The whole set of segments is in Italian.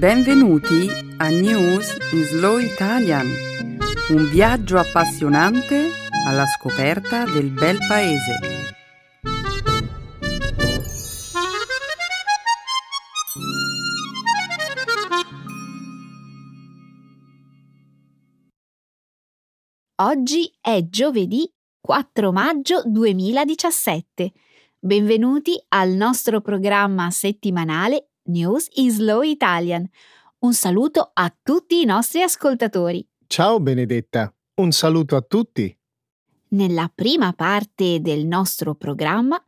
Benvenuti a News in Slow Italian, un viaggio appassionante alla scoperta del bel paese. Oggi è giovedì 4 maggio 2017. Benvenuti al nostro programma settimanale News in Slow Italian. Un saluto a tutti i nostri ascoltatori. Ciao Benedetta, un saluto a tutti. Nella prima parte del nostro programma,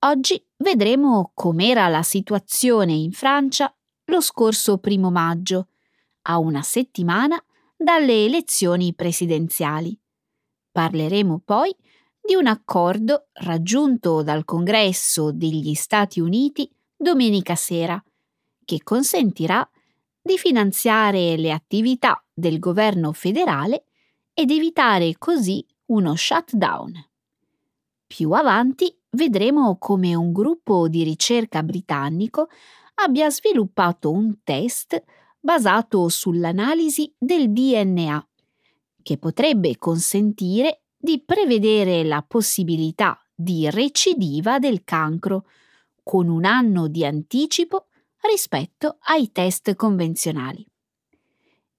oggi vedremo com'era la situazione in Francia lo scorso primo maggio, a una settimana dalle elezioni presidenziali. Parleremo poi di un accordo raggiunto dal Congresso degli Stati Uniti domenica sera, che consentirà di finanziare le attività del governo federale ed evitare così uno shutdown. Più avanti vedremo come un gruppo di ricerca britannico abbia sviluppato un test basato sull'analisi del DNA, che potrebbe consentire di prevedere la possibilità di recidiva del cancro con un anno di anticipo rispetto ai test convenzionali.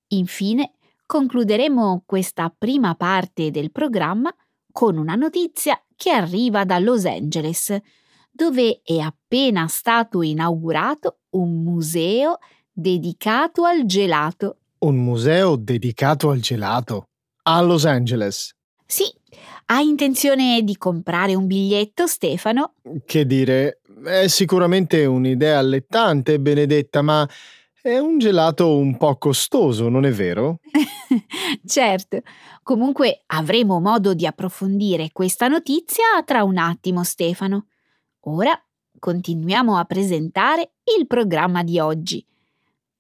Infine, concluderemo questa prima parte del programma con una notizia che arriva da Los Angeles, dove è appena stato inaugurato un museo dedicato al gelato. Un museo dedicato al gelato? A Los Angeles? Sì, hai intenzione di comprare un biglietto, Stefano? Che dire, è sicuramente un'idea allettante, Benedetta, ma è un gelato un po' costoso, non è vero? certo. Comunque avremo modo di approfondire questa notizia tra un attimo, Stefano. Ora continuiamo a presentare il programma di oggi.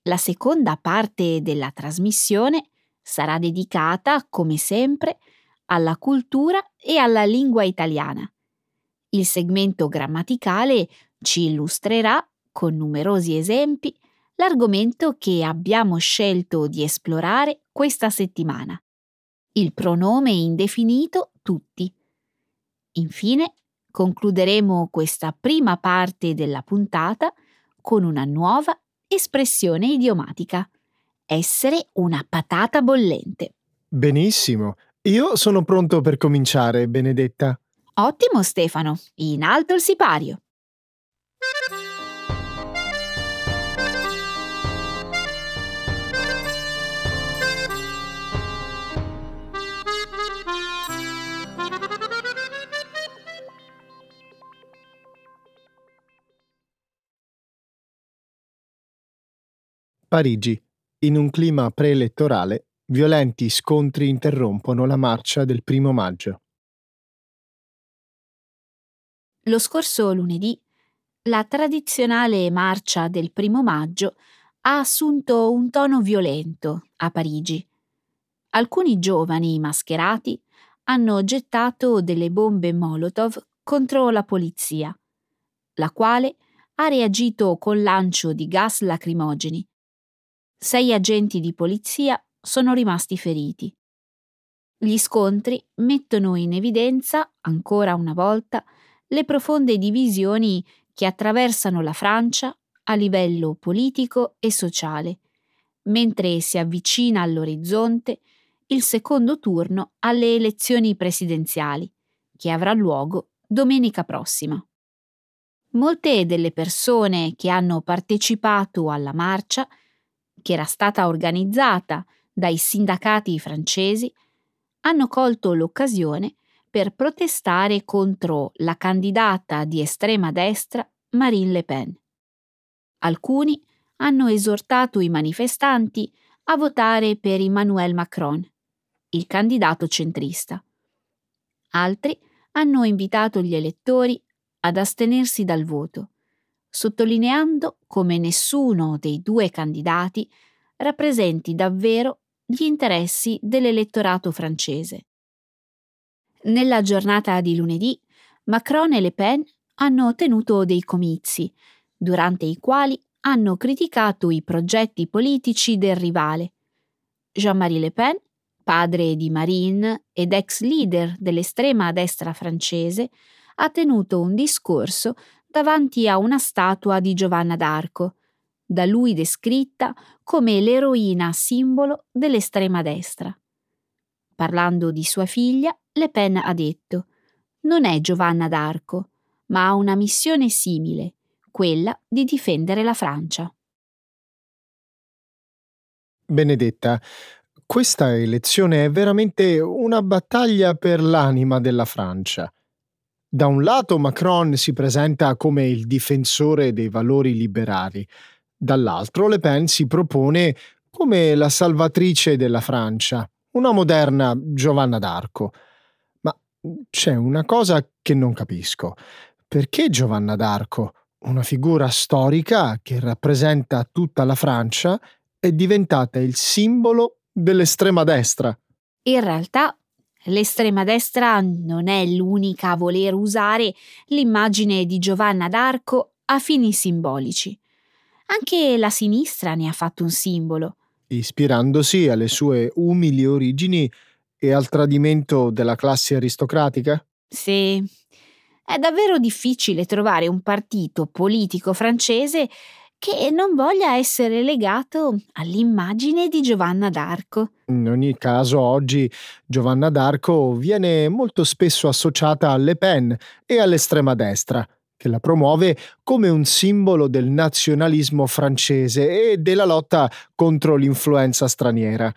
La seconda parte della trasmissione sarà dedicata, come sempre, alla cultura e alla lingua italiana. Il segmento grammaticale ci illustrerà, con numerosi esempi, l'argomento che abbiamo scelto di esplorare questa settimana. Il pronome indefinito tutti. Infine, concluderemo questa prima parte della puntata con una nuova espressione idiomatica. Essere una patata bollente. Benissimo, io sono pronto per cominciare, Benedetta. Ottimo, Stefano. In alto il sipario. Parigi. In un clima preelettorale, Violenti scontri interrompono la marcia del primo maggio. Lo scorso lunedì la tradizionale marcia del primo maggio ha assunto un tono violento a Parigi. Alcuni giovani mascherati hanno gettato delle bombe Molotov contro la polizia, la quale ha reagito con lancio di gas lacrimogeni. Sei agenti di polizia sono rimasti feriti. Gli scontri mettono in evidenza, ancora una volta, le profonde divisioni che attraversano la Francia a livello politico e sociale, mentre si avvicina all'orizzonte il secondo turno alle elezioni presidenziali, che avrà luogo domenica prossima. Molte delle persone che hanno partecipato alla marcia, che era stata organizzata dai sindacati francesi, hanno colto l'occasione per protestare contro la candidata di estrema destra Marine Le Pen. Alcuni hanno esortato i manifestanti a votare per Emmanuel Macron, il candidato centrista. Altri hanno invitato gli elettori ad astenersi dal voto, sottolineando come nessuno dei due candidati rappresenti davvero gli interessi dell'elettorato francese. Nella giornata di lunedì, Macron e Le Pen hanno tenuto dei comizi, durante i quali hanno criticato i progetti politici del rivale. Jean-Marie Le Pen, padre di Marine ed ex leader dell'estrema destra francese, ha tenuto un discorso davanti a una statua di Giovanna d'Arco, da lui descritta come l'eroina simbolo dell'estrema destra. Parlando di sua figlia, Le Pen ha detto Non è Giovanna d'Arco, ma ha una missione simile, quella di difendere la Francia. Benedetta, questa elezione è veramente una battaglia per l'anima della Francia. Da un lato Macron si presenta come il difensore dei valori liberali, dall'altro Le Pen si propone come la salvatrice della Francia, una moderna Giovanna d'Arco. Ma c'è una cosa che non capisco. Perché Giovanna d'Arco, una figura storica che rappresenta tutta la Francia, è diventata il simbolo dell'estrema destra? In realtà l'estrema destra non è l'unica a voler usare l'immagine di Giovanna d'Arco a fini simbolici. Anche la sinistra ne ha fatto un simbolo. Ispirandosi alle sue umili origini e al tradimento della classe aristocratica? Sì. È davvero difficile trovare un partito politico francese che non voglia essere legato all'immagine di Giovanna d'Arco. In ogni caso, oggi Giovanna d'Arco viene molto spesso associata a Le Pen e all'estrema destra, che la promuove come un simbolo del nazionalismo francese e della lotta contro l'influenza straniera.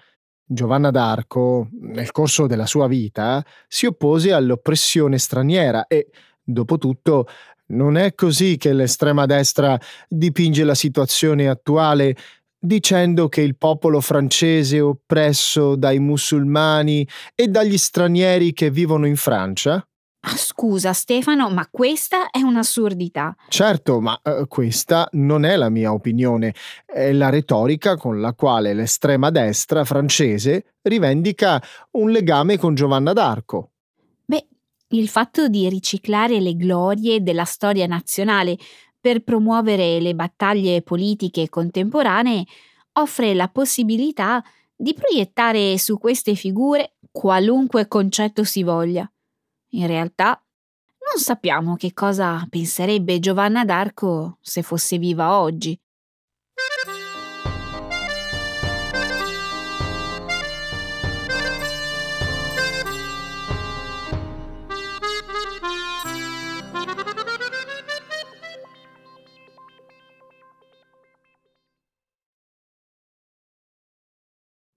Giovanna d'Arco, nel corso della sua vita, si oppose all'oppressione straniera e, dopo tutto, non è così che l'estrema destra dipinge la situazione attuale dicendo che il popolo francese oppresso dai musulmani e dagli stranieri che vivono in Francia? Ah, scusa Stefano, ma questa è un'assurdità. Certo, ma uh, questa non è la mia opinione, è la retorica con la quale l'estrema destra francese rivendica un legame con Giovanna d'Arco. Beh, il fatto di riciclare le glorie della storia nazionale per promuovere le battaglie politiche contemporanee offre la possibilità di proiettare su queste figure qualunque concetto si voglia. In realtà non sappiamo che cosa penserebbe Giovanna d'Arco se fosse viva oggi.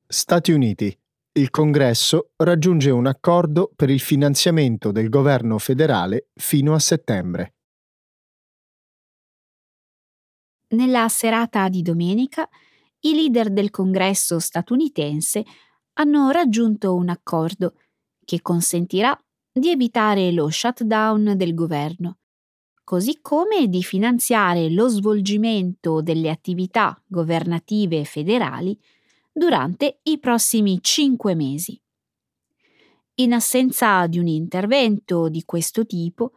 Stati Uniti il Congresso raggiunge un accordo per il finanziamento del governo federale fino a settembre. Nella serata di domenica, i leader del Congresso statunitense hanno raggiunto un accordo che consentirà di evitare lo shutdown del governo, così come di finanziare lo svolgimento delle attività governative federali durante i prossimi cinque mesi. In assenza di un intervento di questo tipo,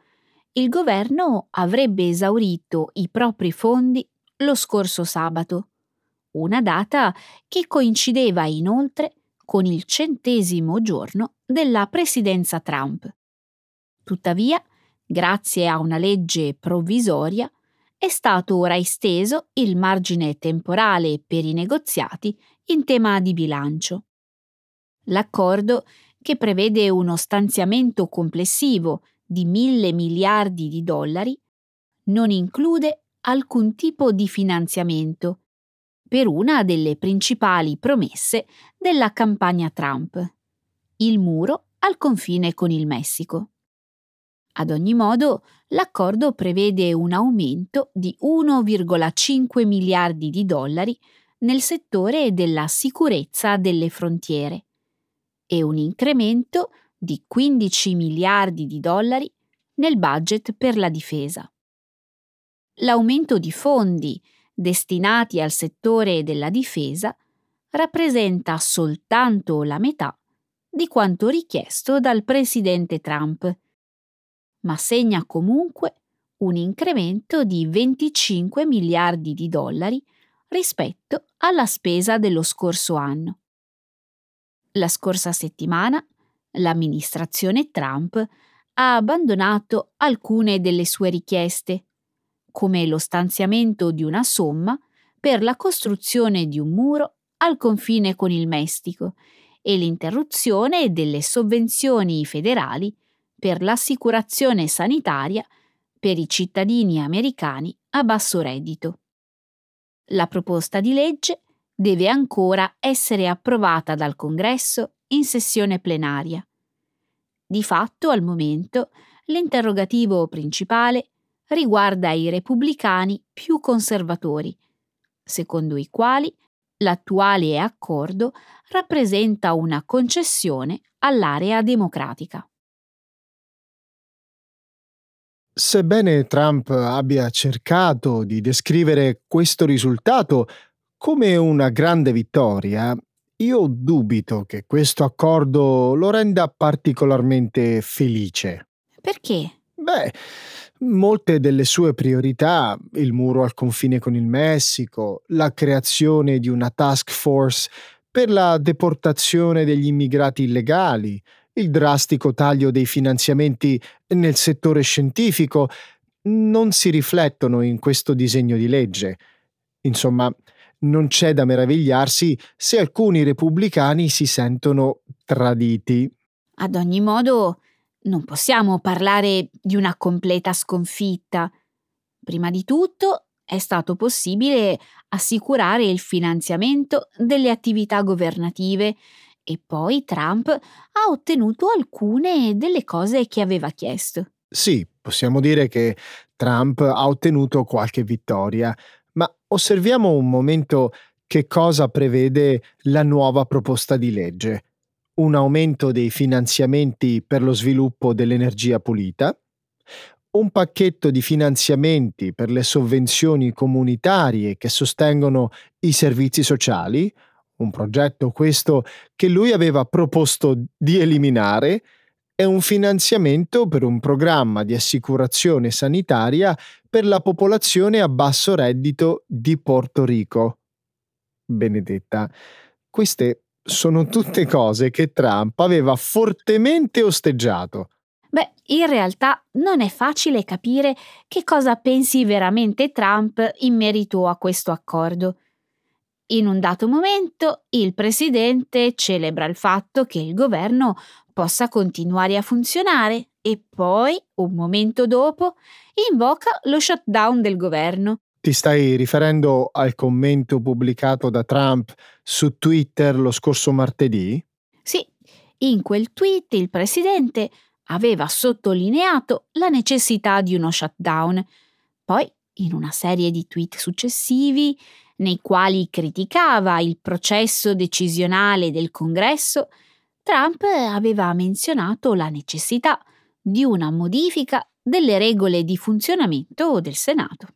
il governo avrebbe esaurito i propri fondi lo scorso sabato, una data che coincideva inoltre con il centesimo giorno della presidenza Trump. Tuttavia, grazie a una legge provvisoria, è stato ora esteso il margine temporale per i negoziati in tema di bilancio. L'accordo, che prevede uno stanziamento complessivo di mille miliardi di dollari, non include alcun tipo di finanziamento per una delle principali promesse della campagna Trump, il muro al confine con il Messico. Ad ogni modo, l'accordo prevede un aumento di 1,5 miliardi di dollari nel settore della sicurezza delle frontiere e un incremento di 15 miliardi di dollari nel budget per la difesa. L'aumento di fondi destinati al settore della difesa rappresenta soltanto la metà di quanto richiesto dal presidente Trump, ma segna comunque un incremento di 25 miliardi di dollari rispetto alla spesa dello scorso anno. La scorsa settimana l'amministrazione Trump ha abbandonato alcune delle sue richieste, come lo stanziamento di una somma per la costruzione di un muro al confine con il Messico e l'interruzione delle sovvenzioni federali per l'assicurazione sanitaria per i cittadini americani a basso reddito. La proposta di legge deve ancora essere approvata dal Congresso in sessione plenaria. Di fatto, al momento, l'interrogativo principale riguarda i repubblicani più conservatori, secondo i quali l'attuale accordo rappresenta una concessione all'area democratica. Sebbene Trump abbia cercato di descrivere questo risultato come una grande vittoria, io dubito che questo accordo lo renda particolarmente felice. Perché? Beh, molte delle sue priorità, il muro al confine con il Messico, la creazione di una task force per la deportazione degli immigrati illegali, il drastico taglio dei finanziamenti nel settore scientifico, non si riflettono in questo disegno di legge. Insomma, non c'è da meravigliarsi se alcuni repubblicani si sentono traditi. Ad ogni modo, non possiamo parlare di una completa sconfitta. Prima di tutto è stato possibile assicurare il finanziamento delle attività governative e poi Trump ha ottenuto alcune delle cose che aveva chiesto. Sì, possiamo dire che Trump ha ottenuto qualche vittoria, ma osserviamo un momento che cosa prevede la nuova proposta di legge un aumento dei finanziamenti per lo sviluppo dell'energia pulita, un pacchetto di finanziamenti per le sovvenzioni comunitarie che sostengono i servizi sociali, un progetto questo che lui aveva proposto di eliminare, e un finanziamento per un programma di assicurazione sanitaria per la popolazione a basso reddito di Porto Rico. Benedetta, queste sono tutte cose che Trump aveva fortemente osteggiato. Beh, in realtà non è facile capire che cosa pensi veramente Trump in merito a questo accordo. In un dato momento il presidente celebra il fatto che il governo possa continuare a funzionare e poi, un momento dopo, invoca lo shutdown del governo. Ti stai riferendo al commento pubblicato da Trump su Twitter lo scorso martedì? Sì, in quel tweet il presidente aveva sottolineato la necessità di uno shutdown. Poi, in una serie di tweet successivi, nei quali criticava il processo decisionale del Congresso, Trump aveva menzionato la necessità di una modifica delle regole di funzionamento del Senato.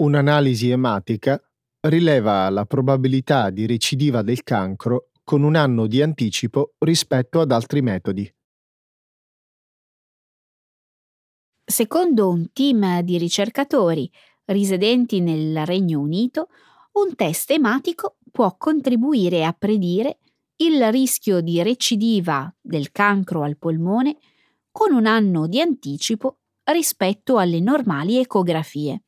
Un'analisi ematica rileva la probabilità di recidiva del cancro con un anno di anticipo rispetto ad altri metodi. Secondo un team di ricercatori risidenti nel Regno Unito, un test ematico può contribuire a predire il rischio di recidiva del cancro al polmone con un anno di anticipo rispetto alle normali ecografie.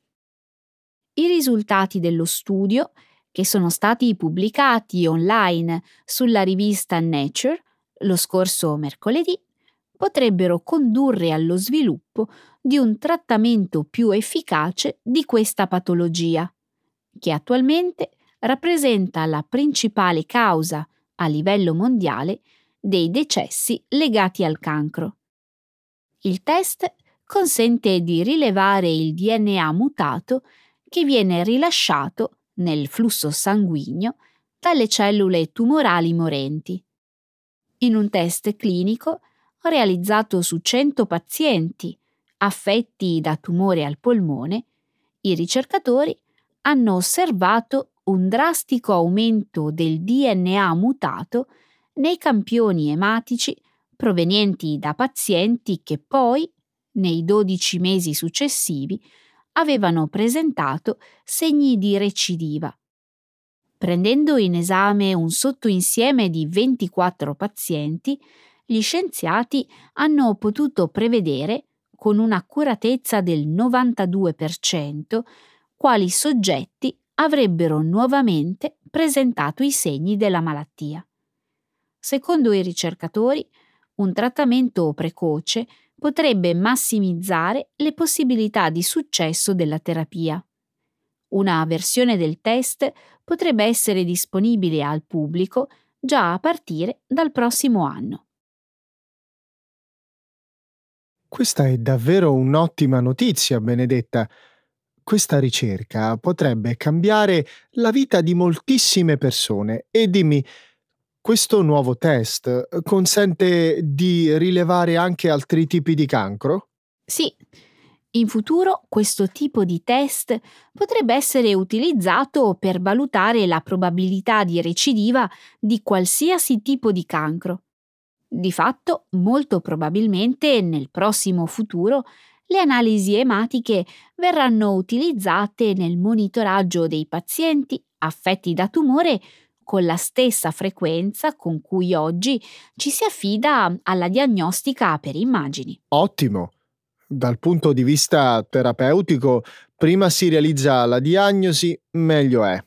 I risultati dello studio, che sono stati pubblicati online sulla rivista Nature lo scorso mercoledì, potrebbero condurre allo sviluppo di un trattamento più efficace di questa patologia, che attualmente rappresenta la principale causa a livello mondiale dei decessi legati al cancro. Il test consente di rilevare il DNA mutato che viene rilasciato nel flusso sanguigno dalle cellule tumorali morenti. In un test clinico realizzato su 100 pazienti affetti da tumore al polmone, i ricercatori hanno osservato un drastico aumento del DNA mutato nei campioni ematici provenienti da pazienti che poi, nei 12 mesi successivi, avevano presentato segni di recidiva. Prendendo in esame un sottoinsieme di 24 pazienti, gli scienziati hanno potuto prevedere, con un'accuratezza del 92%, quali soggetti avrebbero nuovamente presentato i segni della malattia. Secondo i ricercatori, un trattamento precoce potrebbe massimizzare le possibilità di successo della terapia. Una versione del test potrebbe essere disponibile al pubblico già a partire dal prossimo anno. Questa è davvero un'ottima notizia, Benedetta. Questa ricerca potrebbe cambiare la vita di moltissime persone e dimmi, questo nuovo test eh, consente di rilevare anche altri tipi di cancro? Sì, in futuro questo tipo di test potrebbe essere utilizzato per valutare la probabilità di recidiva di qualsiasi tipo di cancro. Di fatto, molto probabilmente nel prossimo futuro le analisi ematiche verranno utilizzate nel monitoraggio dei pazienti affetti da tumore con la stessa frequenza con cui oggi ci si affida alla diagnostica per immagini. Ottimo! Dal punto di vista terapeutico, prima si realizza la diagnosi, meglio è.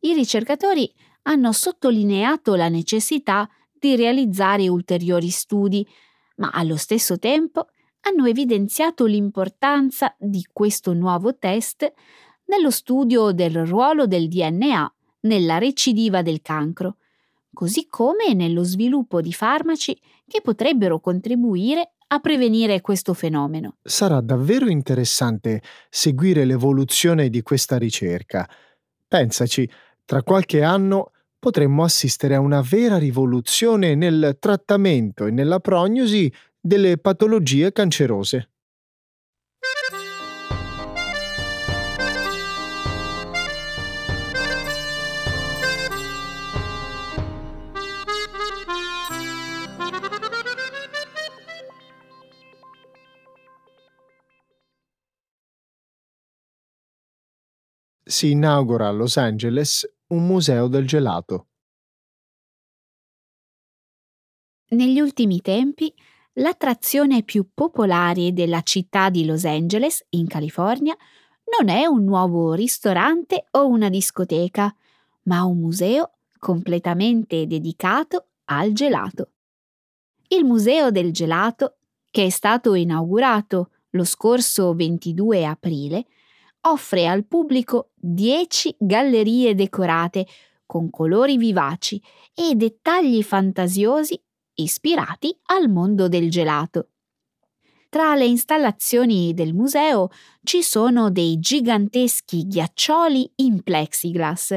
I ricercatori hanno sottolineato la necessità di realizzare ulteriori studi, ma allo stesso tempo hanno evidenziato l'importanza di questo nuovo test nello studio del ruolo del DNA nella recidiva del cancro, così come nello sviluppo di farmaci che potrebbero contribuire a prevenire questo fenomeno. Sarà davvero interessante seguire l'evoluzione di questa ricerca. Pensaci, tra qualche anno potremmo assistere a una vera rivoluzione nel trattamento e nella prognosi delle patologie cancerose. Si inaugura a Los Angeles un museo del gelato. Negli ultimi tempi, l'attrazione più popolare della città di Los Angeles, in California, non è un nuovo ristorante o una discoteca, ma un museo completamente dedicato al gelato. Il Museo del Gelato, che è stato inaugurato lo scorso 22 aprile, offre al pubblico 10 gallerie decorate con colori vivaci e dettagli fantasiosi ispirati al mondo del gelato. Tra le installazioni del museo ci sono dei giganteschi ghiaccioli in plexiglass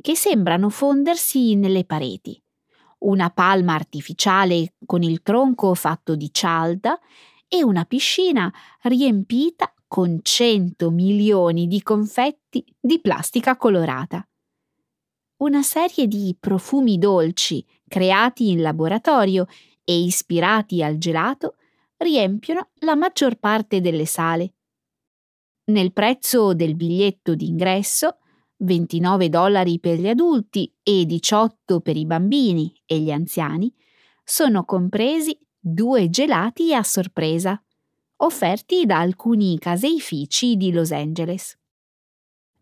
che sembrano fondersi nelle pareti, una palma artificiale con il tronco fatto di cialda e una piscina riempita con 100 milioni di confetti di plastica colorata. Una serie di profumi dolci creati in laboratorio e ispirati al gelato riempiono la maggior parte delle sale. Nel prezzo del biglietto d'ingresso, 29 dollari per gli adulti e 18 per i bambini e gli anziani, sono compresi due gelati a sorpresa offerti da alcuni caseifici di Los Angeles.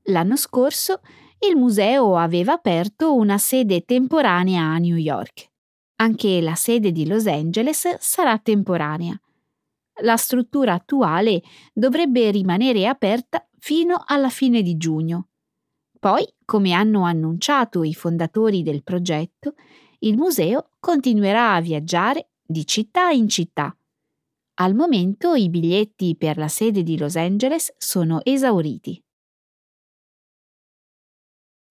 L'anno scorso il museo aveva aperto una sede temporanea a New York. Anche la sede di Los Angeles sarà temporanea. La struttura attuale dovrebbe rimanere aperta fino alla fine di giugno. Poi, come hanno annunciato i fondatori del progetto, il museo continuerà a viaggiare di città in città al momento i biglietti per la sede di Los Angeles sono esauriti.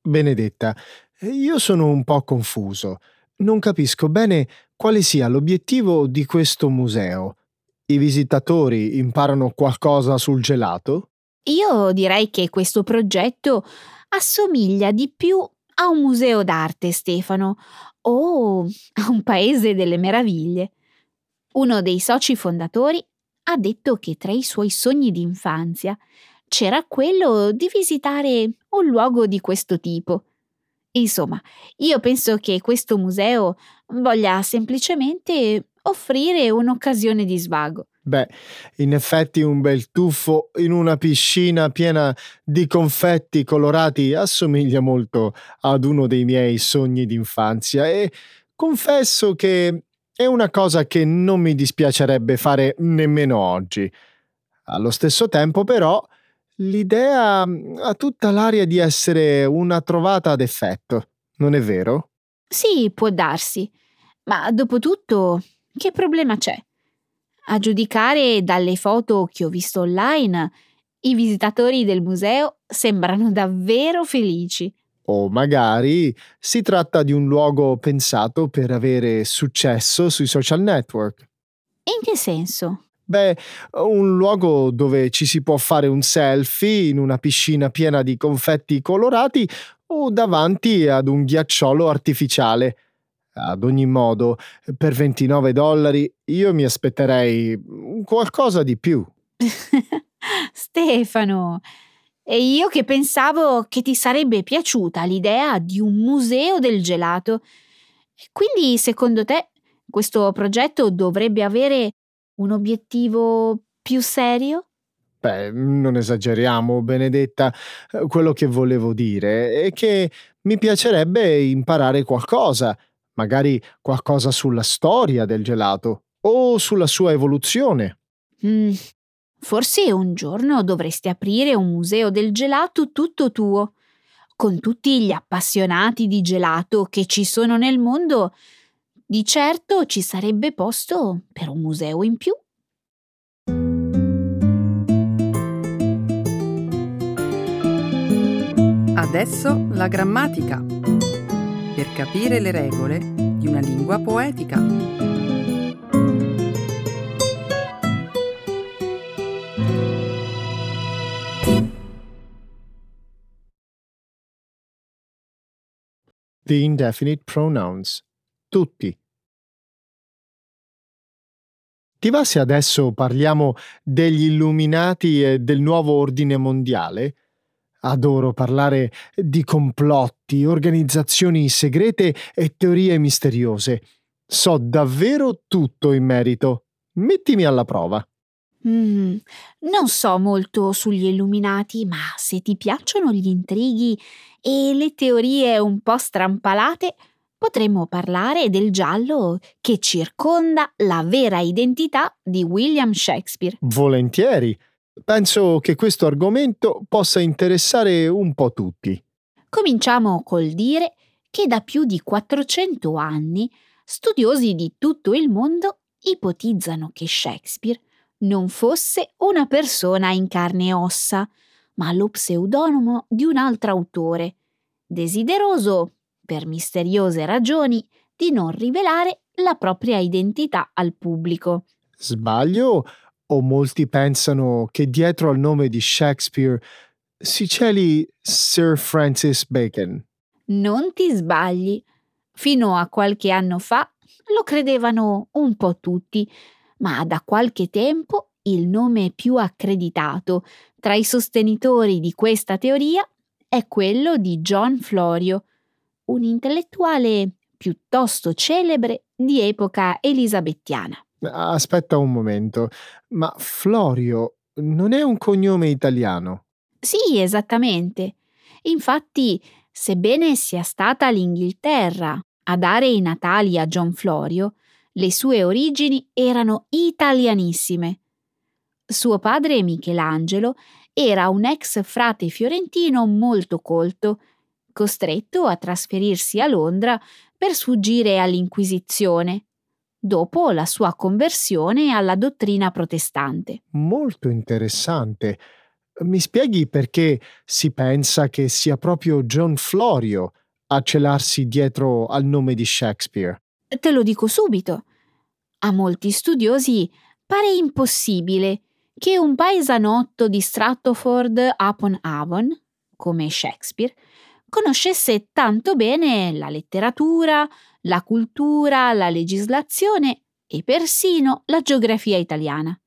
Benedetta, io sono un po' confuso. Non capisco bene quale sia l'obiettivo di questo museo. I visitatori imparano qualcosa sul gelato? Io direi che questo progetto assomiglia di più a un museo d'arte, Stefano, o a un paese delle meraviglie. Uno dei soci fondatori ha detto che tra i suoi sogni d'infanzia c'era quello di visitare un luogo di questo tipo. Insomma, io penso che questo museo voglia semplicemente offrire un'occasione di svago. Beh, in effetti un bel tuffo in una piscina piena di confetti colorati assomiglia molto ad uno dei miei sogni d'infanzia e confesso che è una cosa che non mi dispiacerebbe fare nemmeno oggi. Allo stesso tempo, però, l'idea mm, ha tutta l'aria di essere una trovata ad effetto, non è vero? Sì, può darsi, ma dopo tutto, che problema c'è? A giudicare dalle foto che ho visto online, i visitatori del museo sembrano davvero felici. O magari si tratta di un luogo pensato per avere successo sui social network. In che senso? Beh, un luogo dove ci si può fare un selfie in una piscina piena di confetti colorati o davanti ad un ghiacciolo artificiale. Ad ogni modo, per 29 dollari io mi aspetterei qualcosa di più. Stefano, e io che pensavo che ti sarebbe piaciuta l'idea di un museo del gelato. Quindi, secondo te, questo progetto dovrebbe avere un obiettivo più serio? Beh, non esageriamo, Benedetta. Quello che volevo dire è che mi piacerebbe imparare qualcosa magari qualcosa sulla storia del gelato o sulla sua evoluzione. Mm, forse un giorno dovresti aprire un museo del gelato tutto tuo. Con tutti gli appassionati di gelato che ci sono nel mondo, di certo ci sarebbe posto per un museo in più. Adesso la grammatica per capire le regole di una lingua poetica. The indefinite pronouns. Tutti. Ti va se adesso parliamo degli illuminati e del nuovo ordine mondiale? Adoro parlare di complotti, organizzazioni segrete e teorie misteriose. So davvero tutto in merito. Mettimi alla prova. Mm, non so molto sugli illuminati, ma se ti piacciono gli intrighi e le teorie un po' strampalate, potremmo parlare del giallo che circonda la vera identità di William Shakespeare. Volentieri. Penso che questo argomento possa interessare un po' tutti. Cominciamo col dire che da più di 400 anni studiosi di tutto il mondo ipotizzano che Shakespeare non fosse una persona in carne e ossa, ma lo pseudonimo di un altro autore, desideroso, per misteriose ragioni, di non rivelare la propria identità al pubblico. Sbaglio o molti pensano che dietro al nome di Shakespeare si celi Sir Francis Bacon. Non ti sbagli. Fino a qualche anno fa lo credevano un po' tutti, ma da qualche tempo il nome più accreditato tra i sostenitori di questa teoria è quello di John Florio, un intellettuale piuttosto celebre di epoca elisabettiana. Aspetta un momento, ma Florio non è un cognome italiano? Sì, esattamente. Infatti, sebbene sia stata l'Inghilterra a dare i natali a John Florio, le sue origini erano italianissime. Suo padre Michelangelo era un ex frate fiorentino molto colto, costretto a trasferirsi a Londra per sfuggire all'Inquisizione dopo la sua conversione alla dottrina protestante. Molto interessante. Mi spieghi perché si pensa che sia proprio John Florio a celarsi dietro al nome di Shakespeare? Te lo dico subito. A molti studiosi pare impossibile che un paesanotto di Stratford upon Avon, come Shakespeare, conoscesse tanto bene la letteratura, la cultura, la legislazione e persino la geografia italiana.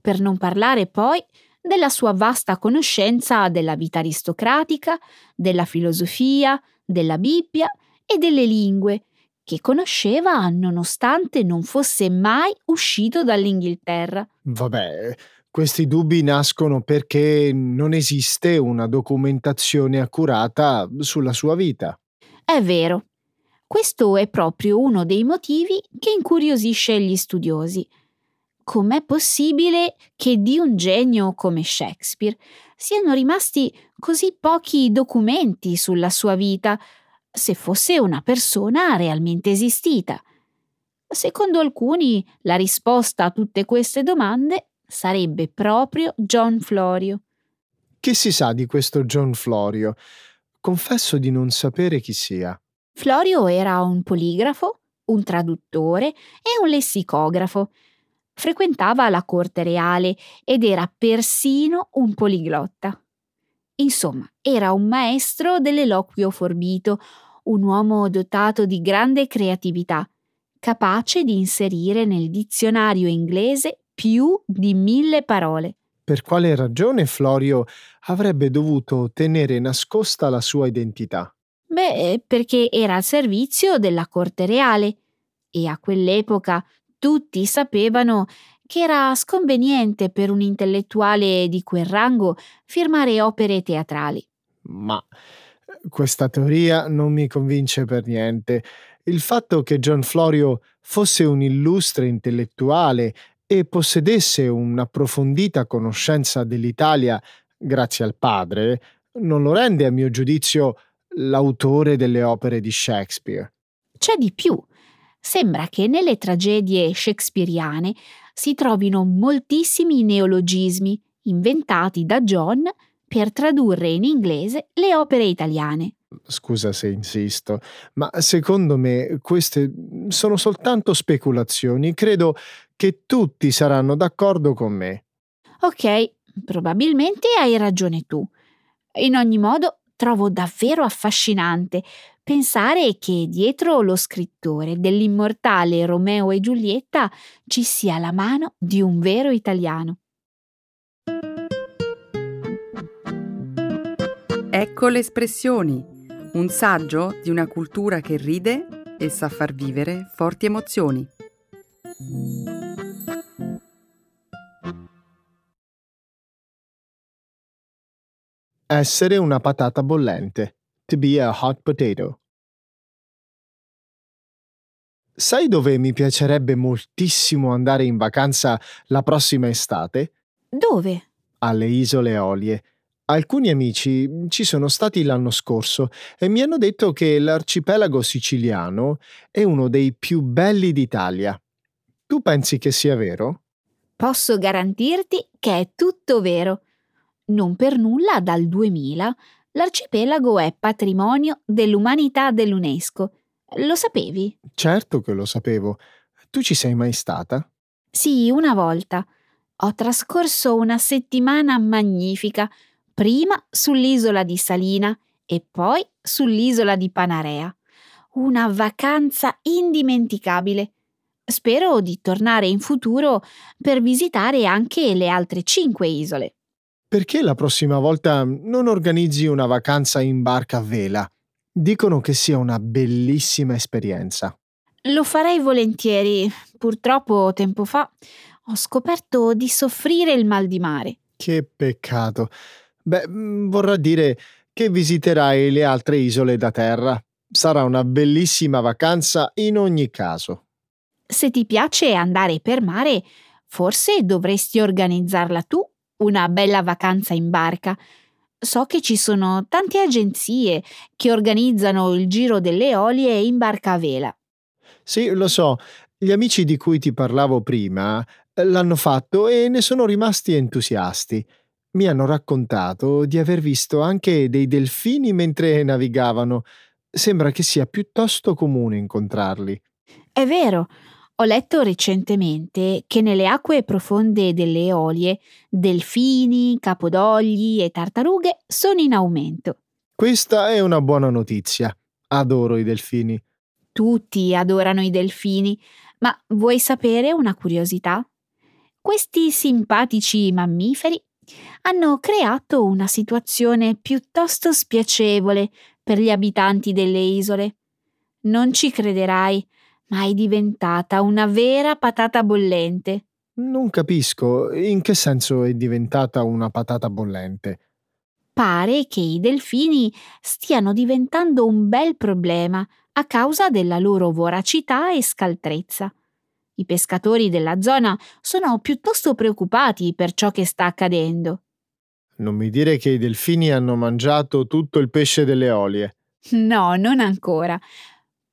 Per non parlare poi della sua vasta conoscenza della vita aristocratica, della filosofia, della Bibbia e delle lingue, che conosceva nonostante non fosse mai uscito dall'Inghilterra. Vabbè, questi dubbi nascono perché non esiste una documentazione accurata sulla sua vita. È vero. Questo è proprio uno dei motivi che incuriosisce gli studiosi. Com'è possibile che di un genio come Shakespeare siano rimasti così pochi documenti sulla sua vita, se fosse una persona realmente esistita? Secondo alcuni, la risposta a tutte queste domande sarebbe proprio John Florio. Che si sa di questo John Florio? Confesso di non sapere chi sia. Florio era un poligrafo, un traduttore e un lessicografo. Frequentava la corte reale ed era persino un poliglotta. Insomma, era un maestro dell'eloquio forbito, un uomo dotato di grande creatività, capace di inserire nel dizionario inglese più di mille parole. Per quale ragione Florio avrebbe dovuto tenere nascosta la sua identità? Beh, perché era al servizio della corte reale e a quell'epoca tutti sapevano che era sconveniente per un intellettuale di quel rango firmare opere teatrali. Ma eh, questa teoria non mi convince per niente. Il fatto che John Florio fosse un illustre intellettuale e possedesse un'approfondita conoscenza dell'Italia grazie al padre, non lo rende, a mio giudizio, l'autore delle opere di Shakespeare. C'è di più. Sembra che nelle tragedie shakespeariane si trovino moltissimi neologismi inventati da John per tradurre in inglese le opere italiane. Scusa se insisto, ma secondo me queste sono soltanto speculazioni. Credo che tutti saranno d'accordo con me. Ok, probabilmente hai ragione tu. In ogni modo, trovo davvero affascinante pensare che dietro lo scrittore dell'immortale Romeo e Giulietta ci sia la mano di un vero italiano. Ecco le espressioni, un saggio di una cultura che ride e sa far vivere forti emozioni. Essere una patata bollente. To be a hot potato. Sai dove mi piacerebbe moltissimo andare in vacanza la prossima estate? Dove? Alle Isole Eolie. Alcuni amici ci sono stati l'anno scorso e mi hanno detto che l'arcipelago siciliano è uno dei più belli d'Italia. Tu pensi che sia vero? Posso garantirti che è tutto vero. Non per nulla dal 2000 l'arcipelago è patrimonio dell'umanità dell'UNESCO. Lo sapevi? Certo che lo sapevo. Tu ci sei mai stata? Sì, una volta. Ho trascorso una settimana magnifica, prima sull'isola di Salina e poi sull'isola di Panarea. Una vacanza indimenticabile. Spero di tornare in futuro per visitare anche le altre cinque isole. Perché la prossima volta non organizzi una vacanza in barca a vela? Dicono che sia una bellissima esperienza. Lo farei volentieri. Purtroppo tempo fa ho scoperto di soffrire il mal di mare. Che peccato. Beh, mm, vorrà dire che visiterai le altre isole da terra. Sarà una bellissima vacanza in ogni caso. Se ti piace andare per mare, forse dovresti organizzarla tu una bella vacanza in barca. So che ci sono tante agenzie che organizzano il giro delle olie in barca a vela. Sì, lo so. Gli amici di cui ti parlavo prima eh, l'hanno fatto e ne sono rimasti entusiasti. Mi hanno raccontato di aver visto anche dei delfini mentre navigavano. Sembra che sia piuttosto comune incontrarli. È vero, ho letto recentemente che nelle acque profonde delle Eolie delfini, capodogli e tartarughe sono in aumento. Questa è una buona notizia. Adoro i delfini. Tutti adorano i delfini, ma vuoi sapere una curiosità? Questi simpatici mammiferi hanno creato una situazione piuttosto spiacevole per gli abitanti delle isole. Non ci crederai, ma è diventata una vera patata bollente. Non capisco in che senso è diventata una patata bollente. Pare che i delfini stiano diventando un bel problema a causa della loro voracità e scaltrezza. I pescatori della zona sono piuttosto preoccupati per ciò che sta accadendo. Non mi dire che i delfini hanno mangiato tutto il pesce delle olie. No, non ancora.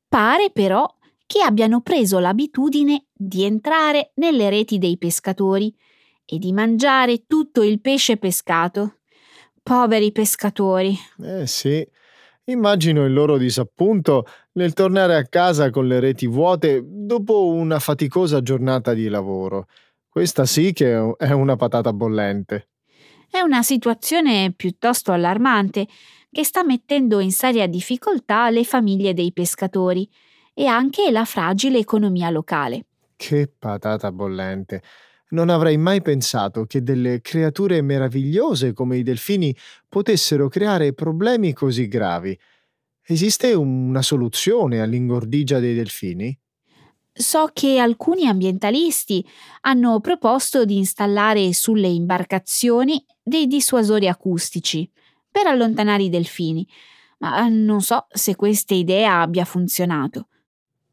Pare però che abbiano preso l'abitudine di entrare nelle reti dei pescatori e di mangiare tutto il pesce pescato. Poveri pescatori. Eh sì, immagino il loro disappunto nel tornare a casa con le reti vuote dopo una faticosa giornata di lavoro. Questa sì che è una patata bollente. È una situazione piuttosto allarmante che sta mettendo in seria difficoltà le famiglie dei pescatori e anche la fragile economia locale. Che patata bollente. Non avrei mai pensato che delle creature meravigliose come i delfini potessero creare problemi così gravi. Esiste una soluzione all'ingordigia dei delfini? So che alcuni ambientalisti hanno proposto di installare sulle imbarcazioni dei dissuasori acustici per allontanare i delfini, ma non so se questa idea abbia funzionato.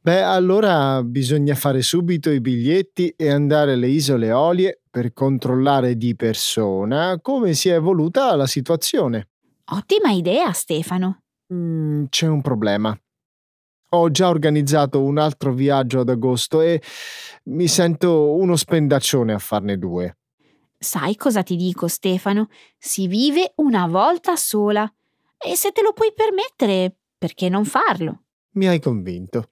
Beh, allora bisogna fare subito i biglietti e andare alle isole Olie per controllare di persona come si è evoluta la situazione. Ottima idea, Stefano. Mm, c'è un problema. Ho già organizzato un altro viaggio ad agosto e mi sento uno spendaccione a farne due. Sai cosa ti dico, Stefano? Si vive una volta sola. E se te lo puoi permettere, perché non farlo? Mi hai convinto.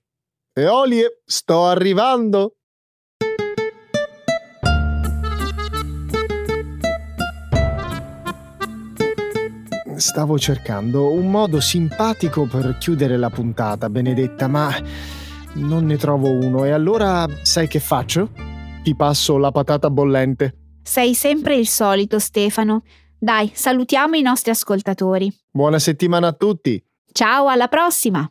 Eolie, sto arrivando! Stavo cercando un modo simpatico per chiudere la puntata, Benedetta, ma non ne trovo uno e allora sai che faccio? Ti passo la patata bollente. Sei sempre il solito, Stefano. Dai, salutiamo i nostri ascoltatori. Buona settimana a tutti. Ciao, alla prossima!